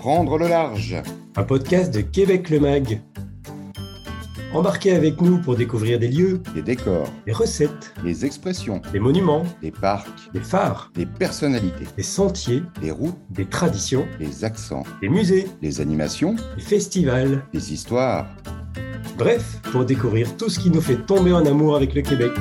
Prendre le large. Un podcast de Québec le Mag. Embarquez avec nous pour découvrir des lieux, des décors, des recettes, des expressions, des monuments, des parcs, des phares, des personnalités, des sentiers, des routes, des traditions, des accents, des musées, des animations, des festivals, des histoires. Bref, pour découvrir tout ce qui nous fait tomber en amour avec le Québec.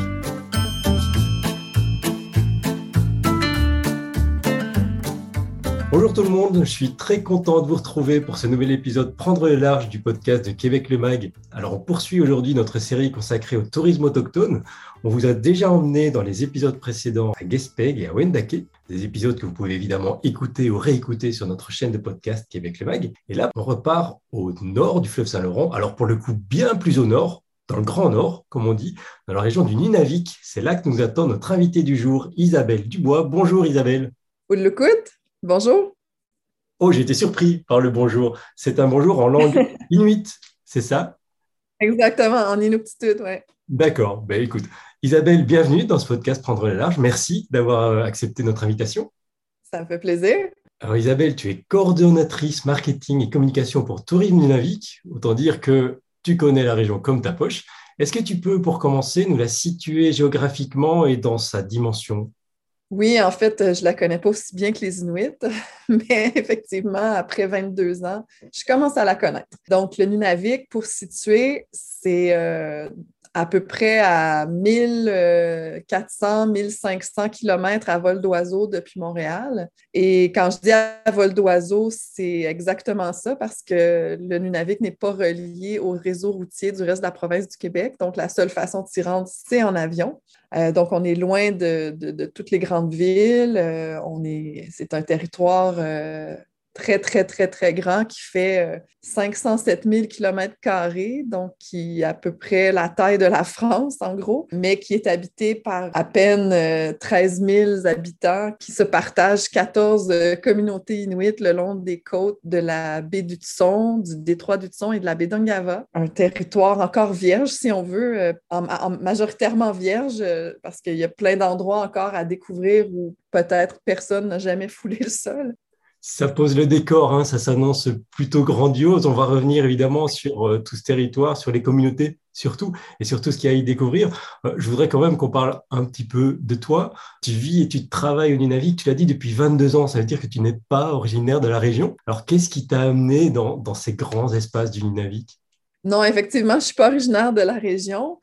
Bonjour tout le monde, je suis très content de vous retrouver pour ce nouvel épisode Prendre le large du podcast de Québec le Mag. Alors on poursuit aujourd'hui notre série consacrée au tourisme autochtone. On vous a déjà emmené dans les épisodes précédents à Guespeg et à Wendake, des épisodes que vous pouvez évidemment écouter ou réécouter sur notre chaîne de podcast Québec le Mag. Et là, on repart au nord du fleuve Saint-Laurent, alors pour le coup bien plus au nord, dans le Grand Nord, comme on dit, dans la région du Nunavik. C'est là que nous attend notre invitée du jour, Isabelle Dubois. Bonjour Isabelle. Bonjour. Oh, j'ai été surpris par le bonjour. C'est un bonjour en langue inuit, c'est ça? Exactement, en inuktitut, oui. D'accord. Ben, écoute, Isabelle, bienvenue dans ce podcast Prendre le large. Merci d'avoir euh, accepté notre invitation. Ça me fait plaisir. Alors Isabelle, tu es coordonnatrice marketing et communication pour Tourisme Nunavik. Autant dire que tu connais la région comme ta poche. Est-ce que tu peux, pour commencer, nous la situer géographiquement et dans sa dimension oui, en fait, je ne la connais pas aussi bien que les Inuits, mais effectivement, après 22 ans, je commence à la connaître. Donc, le Nunavik, pour situer, c'est euh, à peu près à 1400, 1500 km à vol d'oiseau depuis Montréal. Et quand je dis à vol d'oiseau, c'est exactement ça parce que le Nunavik n'est pas relié au réseau routier du reste de la province du Québec. Donc, la seule façon de s'y rendre, c'est en avion. Euh, donc, on est loin de, toutes les grandes villes. Euh, on est, c'est un territoire euh, très, très, très, très grand qui fait 507 000 km, donc qui est à peu près la taille de la France, en gros, mais qui est habité par à peine 13 000 habitants qui se partagent 14 communautés inuites le long des côtes de la baie du Tson, du détroit du Tson et de la baie d'Ungava. Un territoire encore vierge, si on veut, majoritairement vierge, parce qu'il y a plein d'endroits encore à découvrir où peut-être personne n'a jamais foulé le sol. Ça pose le décor, hein, ça s'annonce plutôt grandiose. On va revenir évidemment sur euh, tout ce territoire, sur les communautés surtout, et sur tout ce qu'il y a à y découvrir. Euh, je voudrais quand même qu'on parle un petit peu de toi. Tu vis et tu travailles au Nunavik, tu l'as dit, depuis 22 ans. Ça veut dire que tu n'es pas originaire de la région. Alors, qu'est-ce qui t'a amené dans, ces grands espaces du Nunavik? Non, effectivement, je ne suis pas originaire de la région.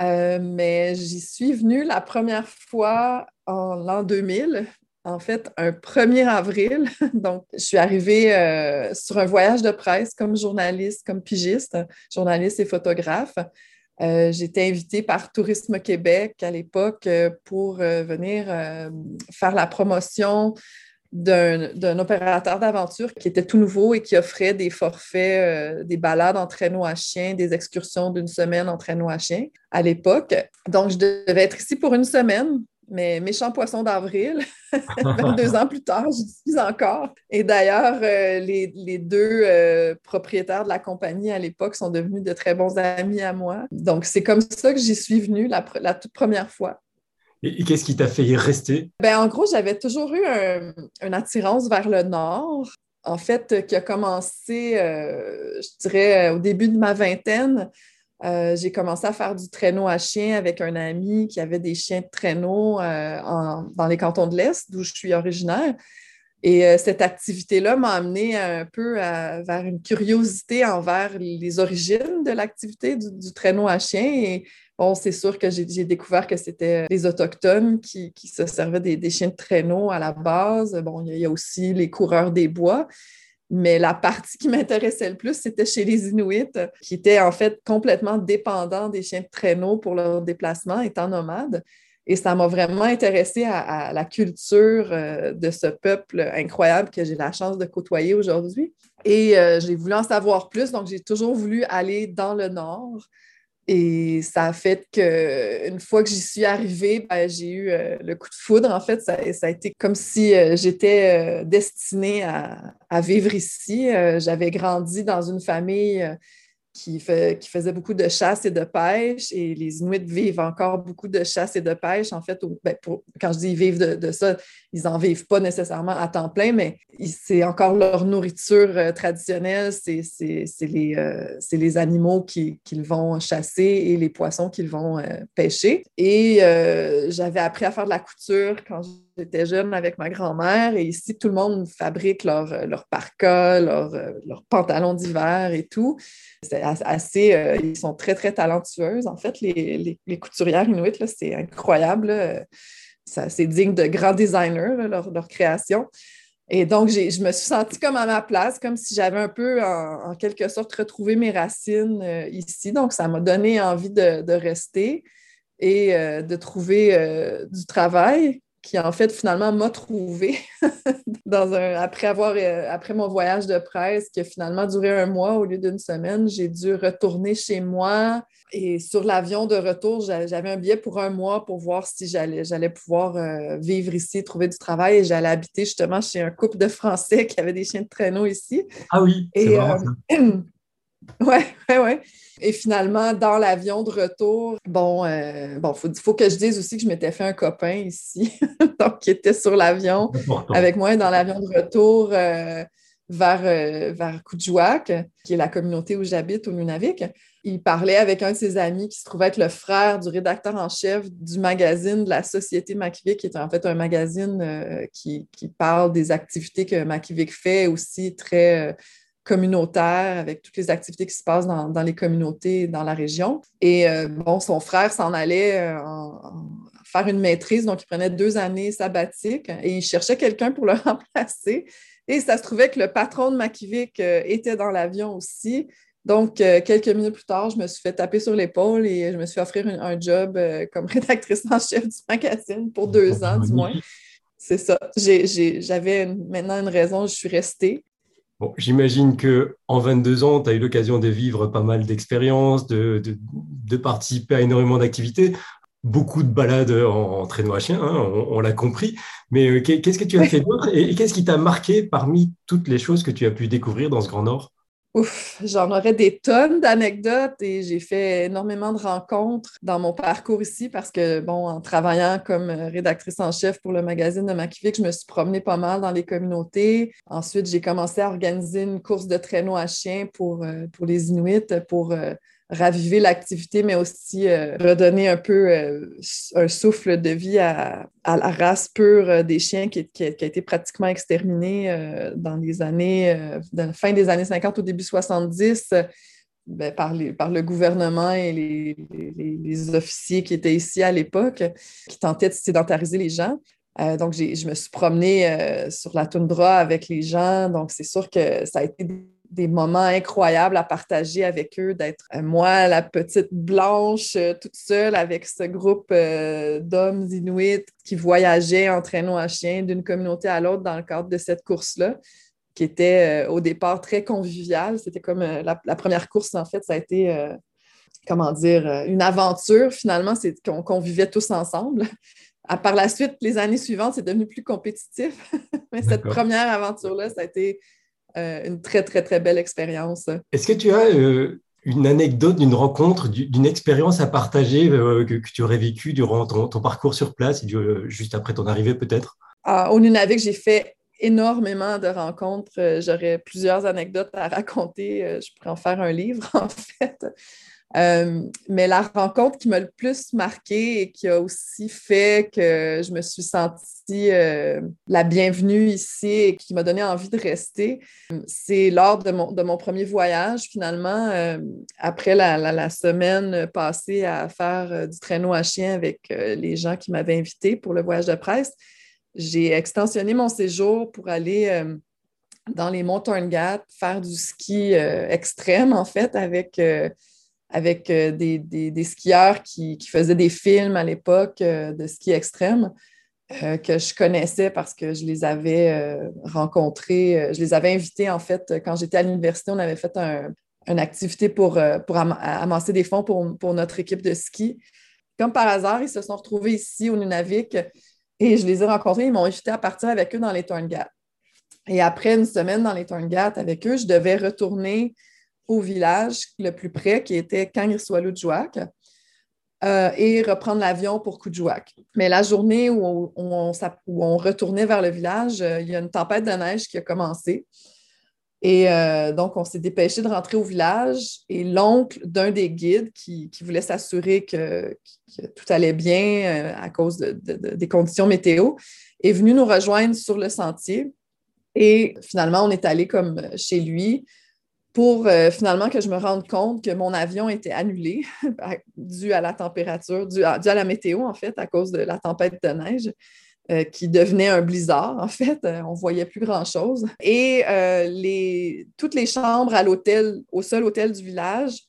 Euh, mais j'y suis venue la première fois en l'an 2000 en fait, un 1er avril. Donc, je suis arrivée euh, sur un voyage de presse comme journaliste, comme pigiste, journaliste et photographe. Euh, J'étais invitée par Tourisme Québec à l'époque euh, pour venir faire la promotion d'un opérateur d'aventure qui était tout nouveau et qui offrait des forfaits, des balades en traîneau à chien, des excursions d'une semaine en traîneau à chien à l'époque. Donc, je devais être ici pour une semaine mais méchant poisson d'avril, 22 ans plus tard, j'y suis encore. Et d'ailleurs, euh, les, deux euh, propriétaires de la compagnie à l'époque sont devenus de très bons amis à moi. Donc, c'est comme ça que j'y suis venue la, toute première fois. Et, qu'est-ce qui t'a fait y rester? Ben, en gros, j'avais toujours eu une attirance vers le nord. En fait, qui a commencé, euh, je dirais, au début de ma vingtaine. Euh, j'ai commencé à faire du traîneau à chien avec un ami qui avait des chiens de traîneau euh, dans les cantons de l'Est, d'où je suis originaire. Et euh, cette activité-là m'a amené un peu vers une curiosité envers les origines de l'activité du, traîneau à chien. Et bon, c'est sûr que j'ai découvert que c'était les Autochtones qui, se servaient des, chiens de traîneau à la base. Bon, il y a aussi les coureurs des bois. Mais la partie qui m'intéressait le plus, c'était chez les Inuits, qui étaient en fait complètement dépendants des chiens de traîneau pour leur déplacement, étant nomades. Et ça m'a vraiment intéressée à, la culture euh, de ce peuple incroyable que j'ai la chance de côtoyer aujourd'hui. Et euh, j'ai voulu en savoir plus, donc j'ai toujours voulu aller dans le nord. Et ça a fait qu'une fois que j'y suis arrivée, ben, j'ai eu euh, le coup de foudre. En fait, ça, a été comme si euh, j'étais euh, destinée à, vivre ici. J'avais grandi dans une famille qui, fait, faisait beaucoup de chasse et de pêche. Et les Inuits vivent encore beaucoup de chasse et de pêche. En fait, ben, quand je dis ils vivent de, ça, ils n'en vivent pas nécessairement à temps plein, mais c'est encore leur nourriture euh, traditionnelle. C'est les, euh, les, animaux qu'ils vont chasser et les poissons qu'ils vont euh, pêcher. Et j'avais appris à faire de la couture quand j'étais jeune avec ma grand-mère. Et ici, tout le monde fabrique leur, leur parka, leur, leur pantalon d'hiver et tout. C'est assez, euh, ils sont très, très talentueuses. En fait, les, les, couturières inuites, c'est incroyable. C'est digne de grands designers, leur, création. Et donc, je me suis sentie comme à ma place, comme si j'avais un peu, en, quelque sorte, retrouvé mes racines euh, ici. Donc, ça m'a donné envie de, rester et euh, de trouver du travail qui en fait finalement m'a trouvé dans un après avoir euh, après mon voyage de presse qui a finalement duré un mois au lieu d'une semaine, j'ai dû retourner chez moi. Et sur l'avion de retour, j'avais un billet pour un mois pour voir si j'allais j'allais pouvoir euh, vivre ici, trouver du travail. Et j'allais habiter justement chez un couple de Français qui avait des chiens de traîneau ici. Ah oui, euh, ouais, ouais, ouais. Et finalement, dans l'avion de retour, bon, il euh, bon, faut, faut, que je dise aussi que je m'étais fait un copain ici, donc qui était sur l'avion avec moi dans l'avion de retour euh, vers, euh, vers qui est la communauté où j'habite au Nunavik. Il parlait avec un de ses amis qui se trouvait être le frère du rédacteur en chef du magazine de la Société Makivik, qui est en fait un magazine qui, qui, parle des activités que Makivik fait, aussi très communautaire avec toutes les activités qui se passent dans, les communautés dans la région. Et euh, bon, son frère s'en allait euh, faire une maîtrise, donc il prenait deux années sabbatiques et il cherchait quelqu'un pour le remplacer. Et ça se trouvait que le patron de Makivik euh, était dans l'avion aussi. Donc, quelques minutes plus tard, je me suis fait taper sur l'épaule et je me suis offert un job comme rédactrice en chef du magazine pour deux ans, du moins. C'est ça. J'avais maintenant une raison, je suis restée. Bon, J'imagine que en 22 ans, tu as eu l'occasion de vivre pas mal d'expériences, de, de, participer à énormément d'activités, beaucoup de balades en, traîneau à chien, hein, on, l'a compris. Mais euh, qu'est-ce que tu as fait d'autre et qu'est-ce qui t'a marqué parmi toutes les choses que tu as pu découvrir dans ce Grand Nord? Ouf, j'en aurais des tonnes d'anecdotes et j'ai fait énormément de rencontres dans mon parcours ici parce que, bon, en travaillant comme rédactrice en chef pour le magazine de Makivik, je me suis promenée pas mal dans les communautés. Ensuite, j'ai commencé à organiser une course de traîneau à chiens pour, euh, pour les Inuits, pour euh, raviver l'activité, mais aussi euh, redonner un peu euh, un souffle de vie à, la race pure euh, des chiens qui, a été pratiquement exterminée dans les années, la fin des années 50 au début 70. Ben, par, le gouvernement et les, officiers qui étaient ici à l'époque, qui tentaient de sédentariser les gens. donc, je me suis promenée sur la toundra avec les gens. Donc, c'est sûr que ça a été des moments incroyables à partager avec eux, d'être euh, moi, la petite blanche, euh, toute seule avec ce groupe euh, d'hommes inuits qui voyageaient en traîneau à chien d'une communauté à l'autre dans le cadre de cette course-là, qui était au départ très conviviale. C'était comme la, première course, en fait, ça a été, comment dire, une aventure. Finalement, c'est qu'on vivait tous ensemble. À, par la suite, les années suivantes, c'est devenu plus compétitif. Mais cette première aventure-là, ça a été euh, une très, très, très belle expérience. Est-ce que tu as euh, une anecdote d'une rencontre, d'une expérience à partager euh, que, tu aurais vécue durant ton, parcours sur place, et juste après ton arrivée peut-être? Ah, au Nunavik, j'ai fait énormément de rencontres. J'aurais plusieurs anecdotes à raconter. Je pourrais en faire un livre, en fait. Euh, mais la rencontre qui m'a le plus marquée et qui a aussi fait que je me suis sentie euh, la bienvenue ici et qui m'a donné envie de rester, c'est lors de mon, de mon, premier voyage, finalement, euh, après la, la, semaine passée à faire du traîneau à chien avec les gens qui m'avaient invité pour le voyage de presse. J'ai extensionné mon séjour pour aller dans les monts Gap, faire du ski extrême, en fait, avec avec euh, des, skieurs qui, faisaient des films à l'époque euh, de ski extrême euh, que je connaissais parce que je les avais rencontrés, je les avais invités en fait quand j'étais à l'université, on avait fait une activité pour, pour amasser des fonds pour, pour, notre équipe de ski. Comme par hasard, ils se sont retrouvés ici au Nunavik et je les ai rencontrés, ils m'ont invité à partir avec eux dans les Torngat. Et après une semaine dans les Torngat avec eux, je devais retourner au village le plus près, qui était Kangriswalujouak, euh, et reprendre l'avion pour Kujouak. Mais la journée où on, on, retournait vers le village, euh, il y a une tempête de neige qui a commencé. Et euh, donc, on s'est dépêché de rentrer au village et l'oncle d'un des guides qui, voulait s'assurer que, tout allait bien à cause des conditions météo est venu nous rejoindre sur le sentier. Et finalement, on est allé comme chez lui pour euh, finalement que je me rende compte que mon avion était annulé dû à la température, dû à, la météo, en fait, à cause de la tempête de neige. Euh, qui devenait un blizzard, en fait. Euh, on ne voyait plus grand-chose. Et les, toutes les chambres à l'hôtel, au seul hôtel du village,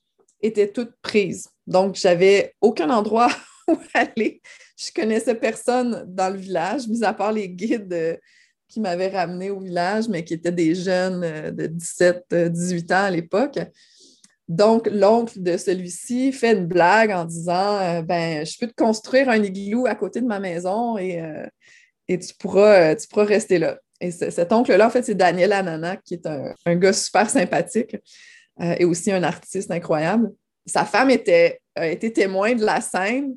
étaient toutes prises. Donc, j'avais aucun endroit où aller. Je connaissais personne dans le village, mis à part les guides qui m'avaient ramené au village, mais qui étaient des jeunes euh, de 17, 18 euh, ans à l'époque. Donc, l'oncle de celui-ci fait une blague en disant euh, Ben, je peux te construire un igloo à côté de ma maison et, et tu, pourras, tu pourras rester là. Et cet oncle-là, en fait, c'est Daniel Anana, qui est un, un gars super sympathique et aussi un artiste incroyable. Sa femme était, a été témoin de la scène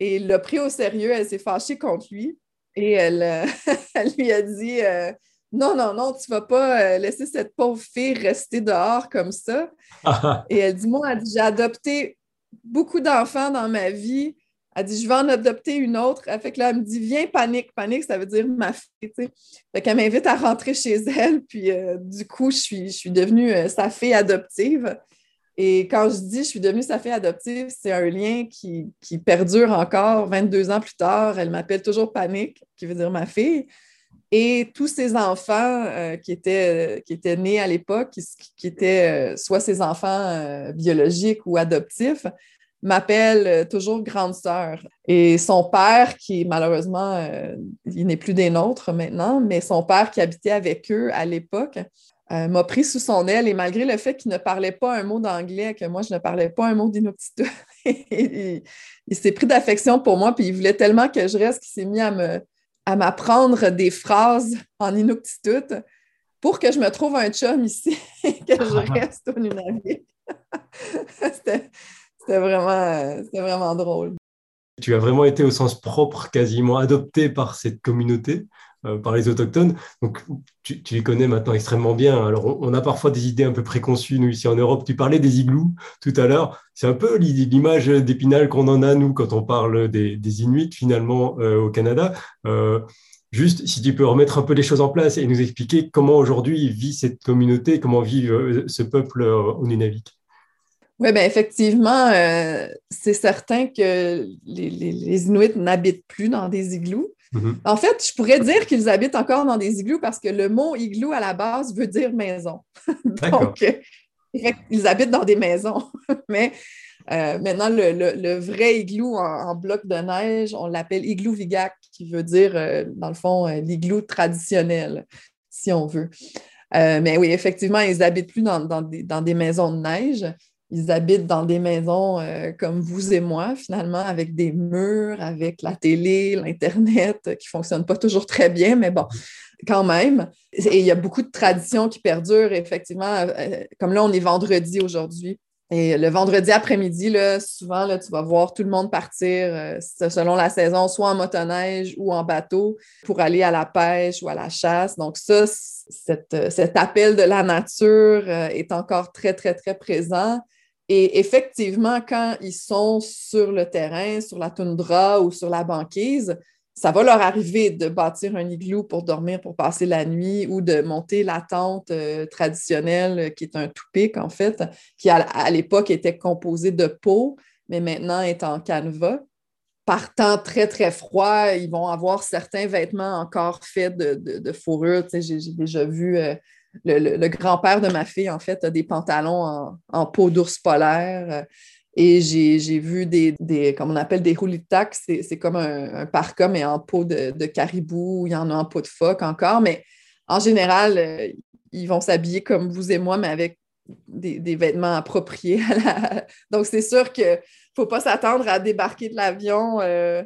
et l'a pris au sérieux. Elle s'est fâchée contre lui. Et elle, euh, lui a dit euh, Non, non, non, tu ne vas pas euh, laisser cette pauvre fille rester dehors comme ça. Et elle dit Moi, j'ai adopté beaucoup d'enfants dans ma vie. Elle dit Je vais en adopter une autre. Elle fait que là, elle me dit Viens, panique. Panique, ça veut dire ma fille. Fait qu'elle m'invite à rentrer chez elle. Puis du coup, je suis, je suis devenue sa fille adoptive. Et quand je dis je suis devenue sa fille adoptive, c'est un lien qui, perdure encore 22 ans plus tard. Elle m'appelle toujours Panique, qui veut dire ma fille. Et tous ces enfants euh, qui, étaient, qui étaient nés à l'époque, qui, étaient euh, soit ses enfants euh, biologiques ou adoptifs, m'appellent toujours grande sœur. Et son père, qui malheureusement, il n'est plus des nôtres maintenant, mais son père qui habitait avec eux à l'époque, euh, m'a pris sous son aile et malgré le fait qu'il ne parlait pas un mot d'anglais, que moi je ne parlais pas un mot d'inuktitut, il, s'est pris d'affection pour moi, puis il voulait tellement que je reste qu'il s'est mis à me à m'apprendre des phrases en inuktitut pour que je me trouve un chum ici et que je reste au Nunavik. c'était, vraiment, c'était vraiment drôle. Tu as vraiment été au sens propre quasiment adopté par cette communauté. Euh, par les autochtones. Donc, tu, les connais maintenant extrêmement bien. Alors, on, a parfois des idées un peu préconçues, nous, ici en Europe. Tu parlais des igloos tout à l'heure. C'est un peu l'image d'Épinal qu'on en a, nous, quand on parle des, Inuits, finalement, euh, au Canada. Euh, juste, si tu peux remettre un peu les choses en place et nous expliquer comment aujourd'hui vit cette communauté, comment vit ce peuple au Nunavik. Oui, bien effectivement, c'est certain que les, les Inuits n'habitent plus dans des igloos. Mm-hmm. En fait, je pourrais dire qu'ils habitent encore dans des igloos parce que le mot igloo à la base veut dire maison. Donc, euh, ils habitent dans des maisons. Mais euh, maintenant, le, vrai igloo en, bloc de neige, on l'appelle igloo vigac, qui veut dire, euh, dans le fond, l'igloo traditionnel, si on veut. mais oui, effectivement, ils n'habitent plus dans, dans des maisons de neige ils habitent dans des maisons euh, comme vous et moi, finalement, avec des murs, avec la télé, l'Internet, euh, qui ne fonctionnent pas toujours très bien, mais bon, quand même. Et il y a beaucoup de traditions qui perdurent, effectivement. Euh, comme là, on est vendredi aujourd'hui. Et le vendredi après-midi, là, souvent, là, tu vas voir tout le monde partir, selon la saison, soit en motoneige ou en bateau, pour aller à la pêche ou à la chasse. Donc ça, cet appel de la nature est encore très, très, très présent. Et effectivement, quand ils sont sur le terrain, sur la toundra ou sur la banquise, ça va leur arriver de bâtir un igloo pour dormir, pour passer la nuit ou de monter la tente euh, traditionnelle qui est un toupic, en fait, qui à, l'époque était composé de peau, mais maintenant est en canevas. Par temps très, très froid, ils vont avoir certains vêtements encore faits de, fourrure. j'ai déjà vu euh, le, grand-père de ma fille, en fait, a des pantalons en, peau d'ours polaire. Euh, et j'ai vu des, comme on appelle des tac, c'est comme un, un, mais en peau de, caribou, il y en a en peau de phoque encore. Mais en général, euh, ils vont s'habiller comme vous et moi, mais avec des, vêtements appropriés. Donc, c'est sûr qu'il ne faut pas s'attendre à débarquer de l'avion. Euh,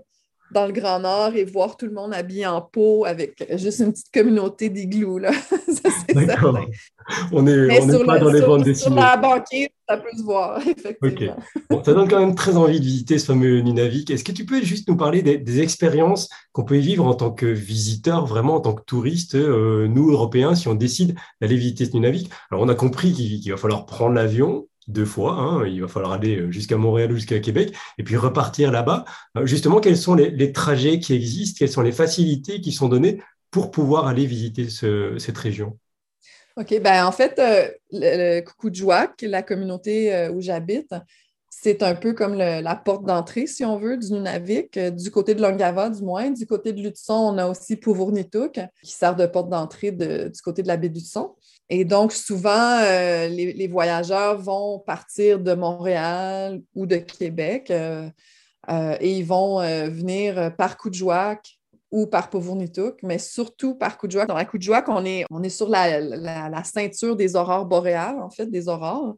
dans le Grand Nord et voir tout le monde habillé en peau avec juste une petite communauté d'igloo. Certain. On n'est pas dans les bandes dessinées. Sur la banquise, ça peut se voir, effectivement. Bon, ça donne quand même très envie de visiter ce fameux Nunavik. Est-ce que tu peux juste nous parler des, expériences qu'on peut y vivre en tant que visiteur, vraiment en tant que touriste, euh, nous, Européens, si on décide d'aller visiter ce Nunavik? Alors, on a compris qu'il va falloir prendre l'avion, deux fois. Hein. Il va falloir aller jusqu'à Montréal ou jusqu'à Québec et puis repartir là-bas. Euh, justement, quels sont les, trajets qui existent Quelles sont les facilités qui sont données pour pouvoir aller visiter cette région? OK. Ben, en fait, euh, le, le la communauté euh, où j'habite, c'est un peu comme la porte d'entrée, si on veut, du Nunavik. Du côté de Longava, du moins. Du côté de Lutson, on a aussi Pouvournitouk, qui sert de porte d'entrée du côté de la baie d'Utson. Et donc, souvent, euh, les, voyageurs vont partir de Montréal ou de Québec euh, euh, et ils vont venir par Coudjouac ou par Pouvournitouk, mais surtout par Coudjouac. Dans la Coudjouac, on est, on est sur la, ceinture des aurores boréales, en fait, des aurores.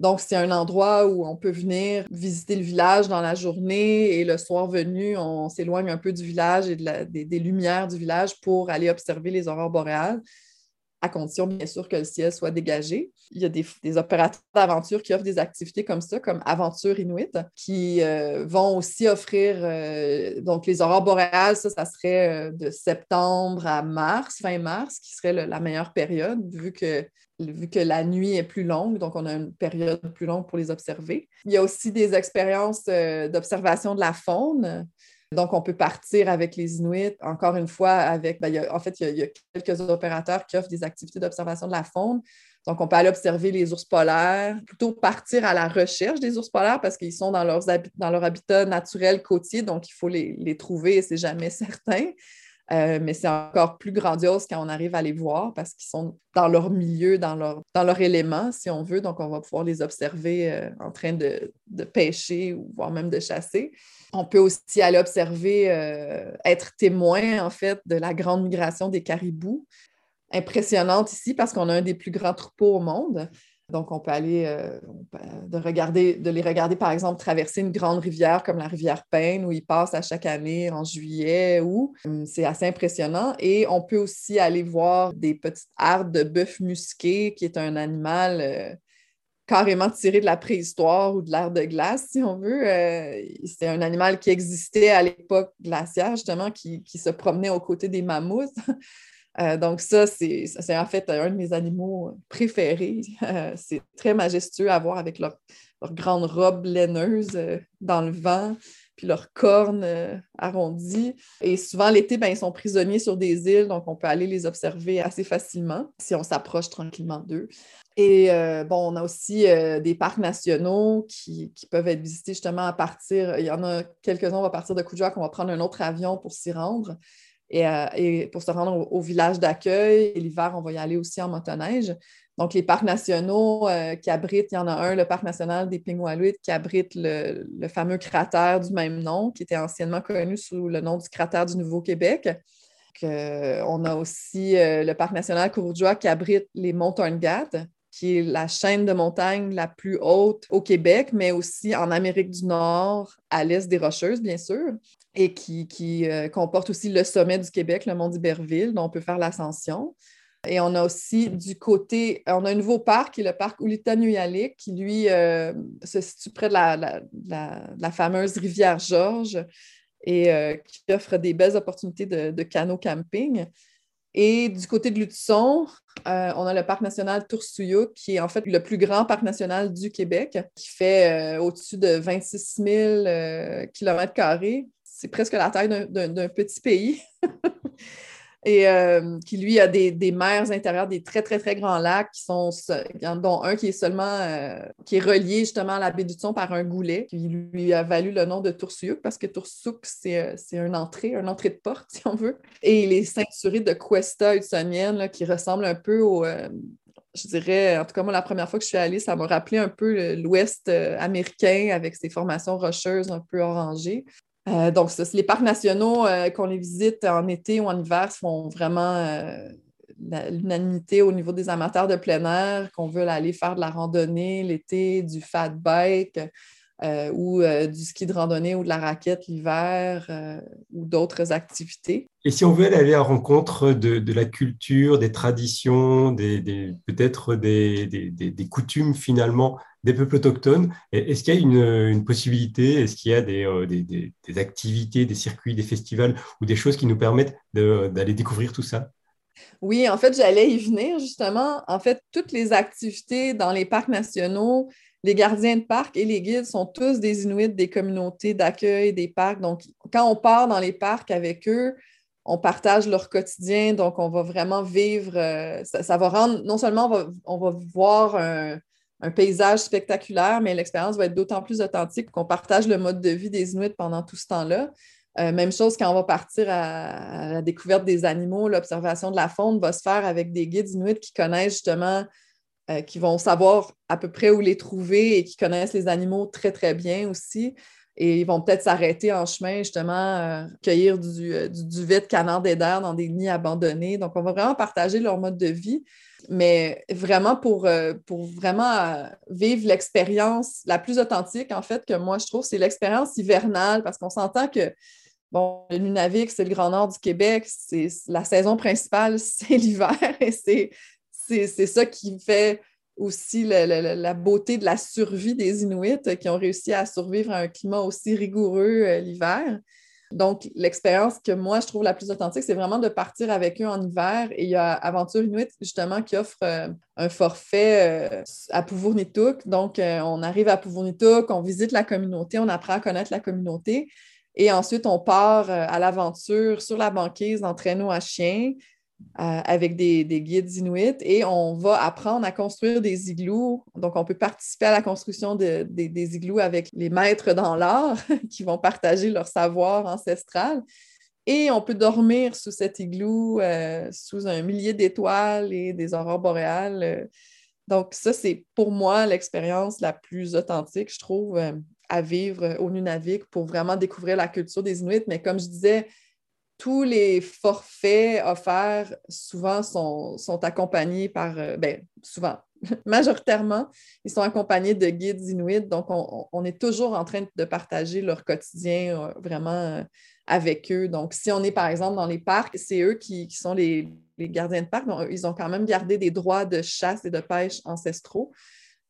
Donc, c'est un endroit où on peut venir visiter le village dans la journée et le soir venu, on s'éloigne un peu du village et des, lumières du village pour aller observer les aurores boréales à condition, bien sûr, que le ciel soit dégagé. Il y a des, opérateurs d'aventure qui offrent des activités comme ça, comme Aventure Inuit, qui euh, vont aussi offrir, euh, donc les aurores boréales, ça, ça serait euh, de septembre à mars, fin mars, qui serait la meilleure période, vu que vu que la nuit est plus longue, donc on a une période plus longue pour les observer. Il y a aussi des expériences d'observation de la faune. Donc, on peut partir avec les Inuits, encore une fois, avec, ben, en fait, il y, a, quelques opérateurs qui offrent des activités d'observation de la faune. Donc, on peut aller observer les ours polaires, plutôt partir à la recherche des ours polaires parce qu'ils sont dans, leur habitat naturel côtier, donc il faut les, les trouver et c'est jamais certain. Euh, mais c'est encore plus grandiose quand on arrive à les voir parce qu'ils sont dans leur milieu, dans leur, dans leur élément, si on veut. Donc, on va pouvoir les observer euh, en train de, pêcher ou voire même de chasser. On peut aussi aller observer, euh, être témoin, en fait, de la grande migration des caribous. Impressionnante ici parce qu'on a un des plus grands troupeaux au monde. Donc, on peut aller euh, de, regarder, de les regarder, par exemple, traverser une grande rivière comme la rivière Peine, où ils passent à chaque année en juillet, ou hum, c'est assez impressionnant. Et on peut aussi aller voir des petites hardes de bœuf musqué, qui est un animal euh, carrément tiré de la préhistoire ou de l'ère de glace, si on veut. Euh, c'est un animal qui existait à l'époque glaciaire, justement, qui se promenait aux côtés des mammouths. Euh, donc ça, c'est en fait un de mes animaux préférés. Euh, c'est très majestueux à voir avec leur, leur grande robe laineuse euh, dans le vent, puis leurs cornes arrondies. Et souvent, l'été, ben, ils sont prisonniers sur des îles, donc on peut aller les observer assez facilement si on s'approche tranquillement d'eux. Et bon, on a aussi des parcs nationaux qui, peuvent être visités justement à partir, il y en a quelques-uns, on va partir de Kuujjuaq, on va prendre un autre avion pour s'y rendre. Euh, et, pour se rendre au, village d'accueil. L'hiver, on va y aller aussi en motoneige. Donc, les parcs nationaux euh, qui abritent, il y en a un, le parc national des Pingoualuits, qui abrite le, fameux cratère du même nom, qui était anciennement connu sous le nom du cratère du Nouveau-Québec. on a aussi euh, le parc national Courjois qui abrite les monts Torngat, qui est la chaîne de montagnes la plus haute au Québec, mais aussi en Amérique du Nord, à l'est des Rocheuses, bien sûr et qui, euh, comporte aussi le sommet du Québec, le mont d'Iberville, dont on peut faire l'ascension. Et on a aussi du côté, on a un nouveau parc qui est le parc Ulita-Nuyalik, qui lui euh, se situe près de la, fameuse rivière Georges et euh, qui offre des belles opportunités de, de canot camping. Et du côté de l'Utson, on a le parc national Toursouyuk, qui est en fait le plus grand parc national du Québec, qui fait au-dessus de 26 000 km c'est presque la taille d'un petit pays. et euh, qui, lui, a des, mers intérieures, des très, très, très grands lacs, qui sont, dont un qui est seulement, euh, qui est relié justement à la baie du Thon par un goulet, qui lui a valu le nom de Toursouk, parce que Toursouk, c'est euh, une entrée, une entrée de porte, si on veut. Et les ceinturés de Cuesta hudsonienne, qui ressemblent un peu au, je dirais, en tout cas, moi, la première fois que je suis allée, ça m'a rappelé un peu l'Ouest américain avec ses formations rocheuses un peu orangées. Euh, donc, les parcs nationaux, euh, qu'on les visite en été ou en hiver, font vraiment euh, l'unanimité au niveau des amateurs de plein air, qu'on veut aller faire de la randonnée l'été, du fat bike. Euh, ou euh, du ski de randonnée ou de la raquette l'hiver euh, ou d'autres activités. Et si on veut aller à la rencontre de, la culture, des traditions, des, peut-être des, des, coutumes finalement des peuples autochtones, est-ce qu'il y a une, une possibilité, est-ce qu'il y a des, activités, des circuits, des festivals ou des choses qui nous permettent d'aller découvrir tout ça? Oui, en fait, j'allais y venir justement. En fait, toutes les activités dans les parcs nationaux, les gardiens de parc et les guides sont tous des Inuits des communautés d'accueil des parcs. Donc, quand on part dans les parcs avec eux, on partage leur quotidien. Donc, on va vraiment vivre, euh, ça, va rendre, non seulement on va, voir un, paysage spectaculaire, mais l'expérience va être d'autant plus authentique qu'on partage le mode de vie des Inuits pendant tout ce temps-là. Euh, même chose quand on va partir à, la découverte des animaux, l'observation de la faune va se faire avec des guides Inuits qui connaissent justement euh, qui vont savoir à peu près où les trouver et qui connaissent les animaux très, très bien aussi. Et ils vont peut-être s'arrêter en chemin, justement, euh, cueillir du, euh, du, duvet de canard d'éder dans des nids abandonnés. Donc, on va vraiment partager leur mode de vie, mais vraiment pour, pour vraiment vivre l'expérience la plus authentique, en fait, que moi, je trouve, c'est l'expérience hivernale, parce qu'on s'entend que Bon, le Nunavik, c'est le Grand Nord du Québec. C'est la saison principale, c'est l'hiver et c'est c'est ça qui fait aussi la, beauté de la survie des Inuits qui ont réussi à survivre à un climat aussi rigoureux euh, l'hiver. Donc, l'expérience que moi, je trouve la plus authentique, c'est vraiment de partir avec eux en hiver. Et il y a Aventure Inuit, justement, qui offre euh, un forfait euh, à Puvurnituk. Donc, on arrive à Puvurnituk, on visite la communauté, on apprend à connaître la communauté. Et ensuite, on part à l'aventure sur la banquise en traîneau à chien. Euh, avec des, guides inuits et on va apprendre à construire des igloos. Donc, on peut participer à la construction des igloos avec les maîtres dans l'art qui vont partager leur savoir ancestral. Et on peut dormir sous cet igloo, euh, sous un millier d'étoiles et des aurores boréales. Donc, ça, c'est pour moi l'expérience la plus authentique, je trouve, euh, à vivre au Nunavik pour vraiment découvrir la culture des Inuits. Mais comme je disais, tous les forfaits offerts souvent sont, accompagnés par, euh, ben, souvent, majoritairement, ils sont accompagnés de guides inuits. Donc, on, est toujours en train de partager leur quotidien euh, vraiment euh, avec eux. Donc, si on est par exemple dans les parcs, c'est eux qui, sont les, gardiens de parc. Ils ont quand même gardé des droits de chasse et de pêche ancestraux.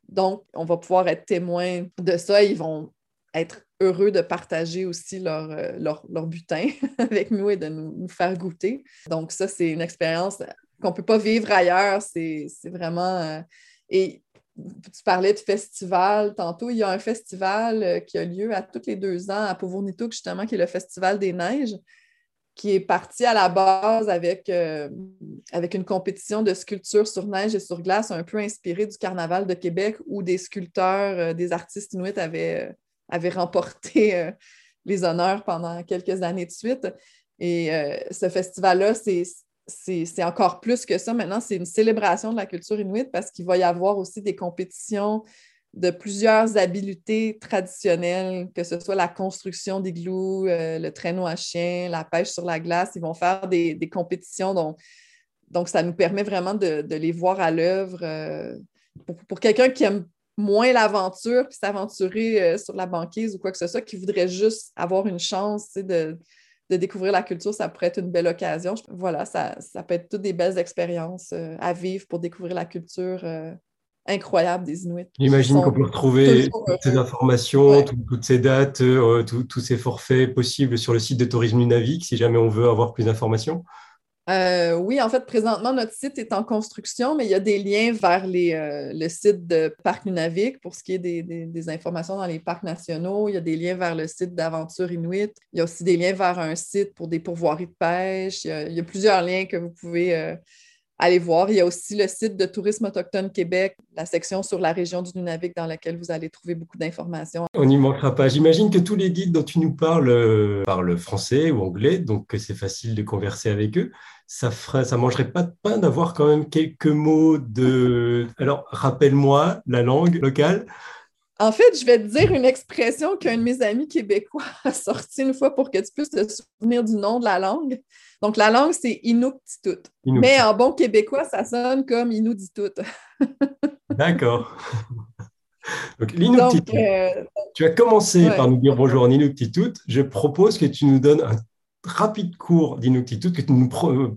Donc, on va pouvoir être témoin de ça. Ils vont être heureux de partager aussi leur, euh, leur, butin avec nous et de nous, faire goûter. Donc, ça, c'est une expérience qu'on ne peut pas vivre ailleurs. C'est vraiment. Euh, et tu parlais de festival tantôt. Il y a un festival euh, qui a lieu à tous les deux ans à Povonituk, justement, qui est le Festival des Neiges, qui est parti à la base avec, avec une compétition de sculpture sur neige et sur glace, un peu inspirée du Carnaval de Québec, où des sculpteurs, des artistes inuits avaient avait remporté euh, les honneurs pendant quelques années de suite. Et euh, ce festival-là, c'est encore plus que ça. Maintenant, c'est une célébration de la culture inuite parce qu'il va y avoir aussi des compétitions de plusieurs habiletés traditionnelles, que ce soit la construction d'igloo, euh, le traîneau à chien, la pêche sur la glace. Ils vont faire des, compétitions. Donc, donc, ça nous permet vraiment de, les voir à l'œuvre. pour, pour quelqu'un qui aime moins l'aventure, puis s'aventurer euh, sur la banquise ou quoi que ce soit, qui voudrait juste avoir une chance de, de découvrir la culture, ça pourrait être une belle occasion. Voilà, ça, ça peut être toutes des belles expériences euh, à vivre pour découvrir la culture euh, incroyable des Inuits. J'imagine qu'on peut retrouver toutes ces informations, toutes ces dates, tous ces forfaits possibles sur le site de Tourisme Nunavik si jamais on veut avoir plus d'informations. Euh, oui, en fait, présentement, notre site est en construction, mais il y a des liens vers euh, le site de Parc Nunavik pour ce qui est des, informations dans les parcs nationaux. Il y a des liens vers le site d'Aventure Inuit. Il y a aussi des liens vers un site pour des pourvoiries de pêche. Il y a, plusieurs liens que vous pouvez euh, aller voir. Il y a aussi le site de Tourisme autochtone Québec, la section sur la région du Nunavik dans laquelle vous allez trouver beaucoup d'informations. On n'y manquera pas. J'imagine que tous les guides dont tu nous parles parlent français ou anglais, donc c'est facile de converser avec eux ça ferait, ça mangerait pas de pain d'avoir quand même quelques mots de. Alors, rappelle-moi la langue locale. En fait, je vais te dire une expression qu'un de mes amis québécois a sorti une fois pour que tu puisses te souvenir du nom de la langue. Donc, la langue, c'est Inuktitut. Mais en bon québécois, ça sonne comme Inuktitut. D'accord. Donc, euh, tu as commencé par nous dire bonjour en Inuktitut. Je propose que tu nous donnes un rapide cours d'Inuktitut, que tu nous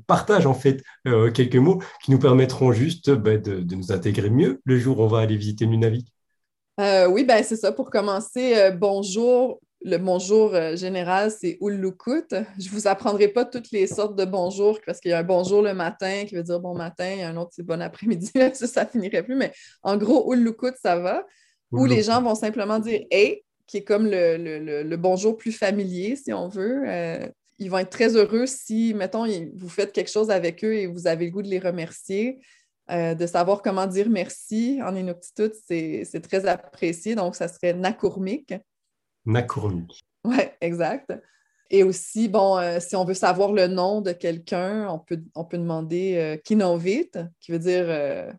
partages en fait euh, quelques mots qui nous permettront juste bah, de, nous intégrer mieux le jour où on va aller visiter Nunavik. Euh, oui, ben c'est ça. Pour commencer, bonjour. Le bonjour général, c'est Ullukut. Je ne vous apprendrai pas toutes les sortes de bonjours parce qu'il y a un bonjour le matin qui veut dire bon matin, il y a un autre c'est bon après-midi. ça, ça finirait plus. Mais en gros, Ullukut, ça va. Ou les gens vont simplement dire Hey, qui est comme le, bonjour plus familier, si on veut. Euh, ils vont être très heureux si, mettons, vous faites quelque chose avec eux et vous avez le goût de les remercier. Euh, de savoir comment dire merci en Inuktitut, c'est très apprécié. Donc, ça serait Nakurmik. Nakurmik. Oui, exact. Et aussi, bon, euh, si on veut savoir le nom de quelqu'un, on peut, on peut demander Kinovit, qui veut dire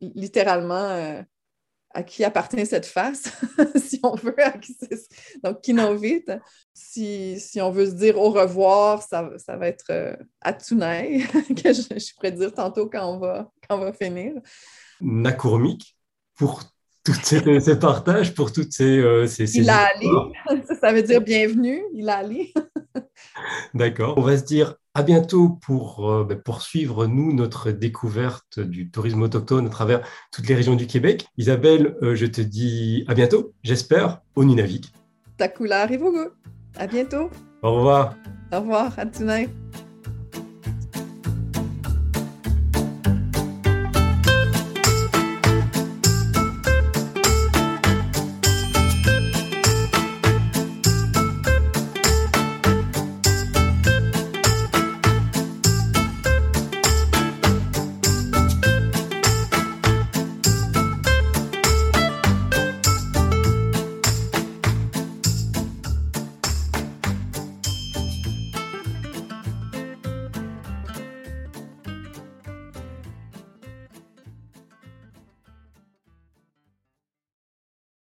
littéralement à qui appartient cette face, si on veut. Donc, Kinovit. Si, si on veut se dire au revoir, ça, ça va être euh, Atunai, que je, je, pourrais dire tantôt quand on va, quand on va finir. Nakurmik, pour tous ces, ces, partages, pour toutes ces. Euh, ces, il a allé. ça veut dire bienvenue, il a allé. D'accord. On va se dire à bientôt pour euh, ben, poursuivre, nous, notre découverte du tourisme autochtone à travers toutes les régions du Québec. Isabelle, euh, je te dis à bientôt, j'espère, au Nunavik. Takula Rivogo. À bientôt. Au revoir. Au revoir, à